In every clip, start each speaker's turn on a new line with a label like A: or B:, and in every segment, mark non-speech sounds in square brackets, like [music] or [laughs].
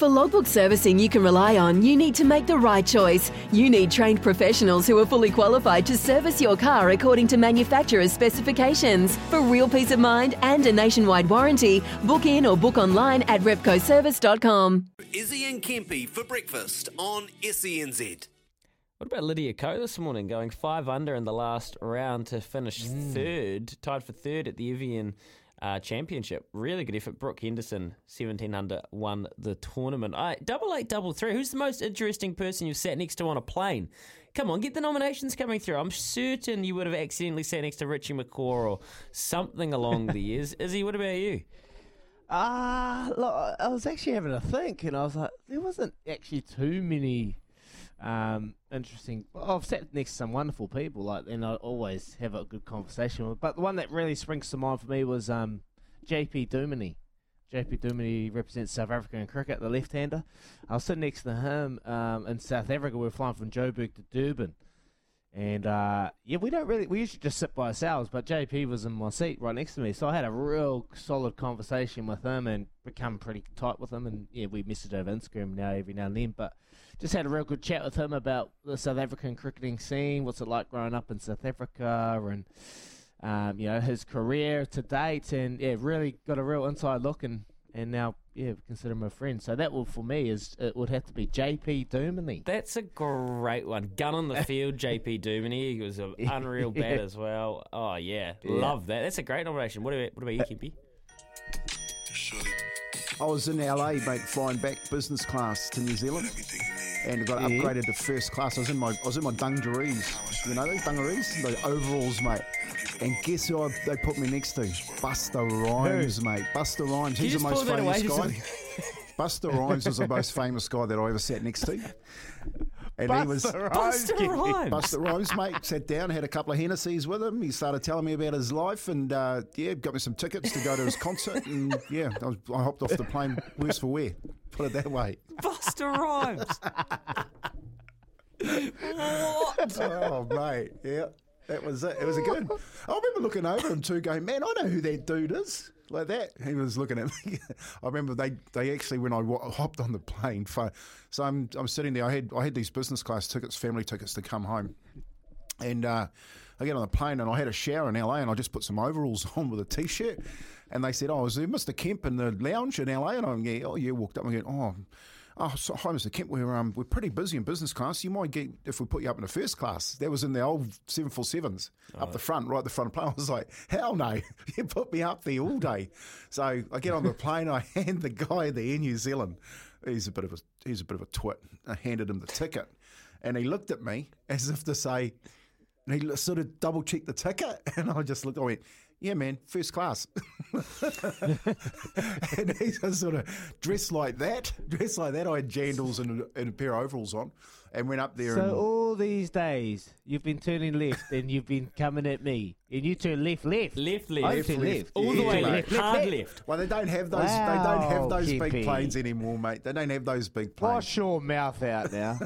A: For logbook servicing you can rely on, you need to make the right choice. You need trained professionals who are fully qualified to service your car according to manufacturer's specifications. For real peace of mind and a nationwide warranty, book in or book online at repcoservice.com.
B: Izzy and Kempy for breakfast on SENZ.
C: What about Lydia Ko this morning, going five under in the last round to finish mm. third, tied for third at the Evian uh, Championship. Really good effort. Brooke Henderson, 17 under, won the tournament. I, double eight, double three. Who's the most interesting person you've sat next to on a plane? Come on, get the nominations coming through. I'm certain you would have accidentally sat next to Richie McCaw or something along the [laughs] years. Izzy, what about you?
D: Ah, look, I was actually having a think, and I was like, there wasn't actually too many um, interesting. I've sat next to some wonderful people, like, and I always have a good conversation with. But the one that really springs to mind for me was um, JP Duminy. JP Duminy represents South Africa in cricket, the left-hander. I was sitting next to him um, in South Africa. We were flying from Joburg to Durban. And uh, yeah, we don't really. We usually just sit by ourselves, but JP was in my seat right next to me, so I had a real solid conversation with him and become pretty tight with him. And yeah, we message over Instagram now every now and then, but just had a real good chat with him about the South African cricketing scene, what's it like growing up in South Africa, and um, you know his career to date, and yeah, really got a real inside look, and and now yeah, consider him a friend. So that will for me is it would have to be JP Duminy.
C: That's a great one. Gun on the [laughs] field, JP Duminy. He was an [laughs] unreal bat as well. Oh yeah, love that. That's a great nomination. What about what about you, uh, Kempy?
E: I was in LA, mate, flying back business class to New Zealand, and got upgraded to first class. I was in my I was in my dungarees, you know those dungarees, the overalls, mate. And guess who I, they put me next to? Busta Rhymes, mate. Busta Rhymes. He's the most famous guy. [laughs] Busta Rhymes was the most famous guy that I ever sat next to. [laughs] And he was
C: Busta Rhymes.
E: Busta Rhymes, mate, sat down, had a couple of Hennessy's with him. He started telling me about his life and, uh, yeah, got me some tickets to go to his concert. And, yeah, I, was, I hopped off the plane worse for wear. Put it that way.
C: Busta Rhymes. what? [laughs]
E: Oh, mate, yeah. That was it. It was a good. [laughs] I remember looking over him too, going, "Man, I know who that dude is." Like that, he was looking at me. [laughs] I remember they, they actually when I hopped on the plane, for, so I'm I'm sitting there. I had I had these business class tickets, family tickets to come home, and uh, I get on the plane and I had a shower in LA and I just put some overalls [laughs] on with a t-shirt, and they said, "Oh, is there Mr. Kemp in the lounge in LA?" And I'm yeah, oh yeah, walked up and I go, "Oh." Oh, so, hi, Mr. Kemp. We're um, we're pretty busy in business class. You might get if we put you up in the first class. That was in the old seven four sevens up the front, right at the front of the plane. [laughs] I was like, hell no, [laughs] you put me up there all day. So I get on the plane. I [laughs] hand the guy the Air New Zealand. He's a bit of a he's a bit of a twit. I handed him the ticket, and he looked at me as if to say, and he sort of double checked the ticket, and I just looked. I went. Yeah, man, first class. [laughs] and he's just sort of dressed like that, [laughs] dressed like that. I had jandals and a, and a pair of overalls on, and went up there.
D: So
E: and
D: all these days you've been turning left and you've been coming at me, and you turn left, left,
C: Left,
D: I
C: left.
D: turn left,
C: All the way
E: mate.
C: left. Hard left.
E: well, they don't have those. They don't have those big planes anymore, mate. They don't have those big planes.
D: Wash your mouth out now. [laughs]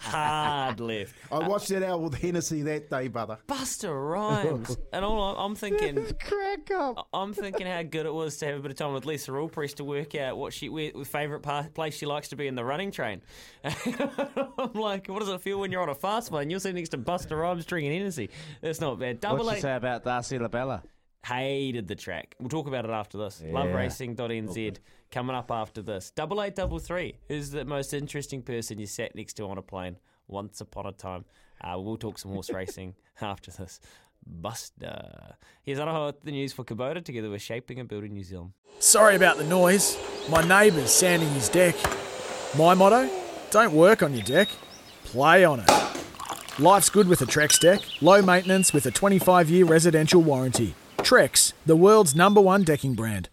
C: Hard left.
E: I watched that out with Hennessy that day, brother.
C: Busta Rhymes. And all I'm, I'm thinking,
D: Crack up.
C: I'm thinking how good it was to have a bit of time with Lisa Allpress to work out what she where, favourite pa- place she likes to be in the running train. [laughs] I'm like, what does it feel when you're on a fast one? You're sitting next to Busta Rhymes drinking Hennessy. That's not bad. Double
D: What'd you
C: eight.
D: say about Darcy LaBella?
C: Hated the track. We'll talk about it after this.
D: Yeah.
C: Loveracing.nz coming up after this. Double eight double three. Who's the most interesting person you sat next to on a plane once upon a time? Uh, we'll talk some horse racing [laughs] after this. Buster. Here's with the news for Kubota together with Shaping and Building New Zealand.
F: Sorry about the noise. My neighbour's sanding his deck. My motto? Don't work on your deck, play on it. Life's good with a Trex deck, low maintenance with a 25 year residential warranty. Trex, the world's number one decking brand.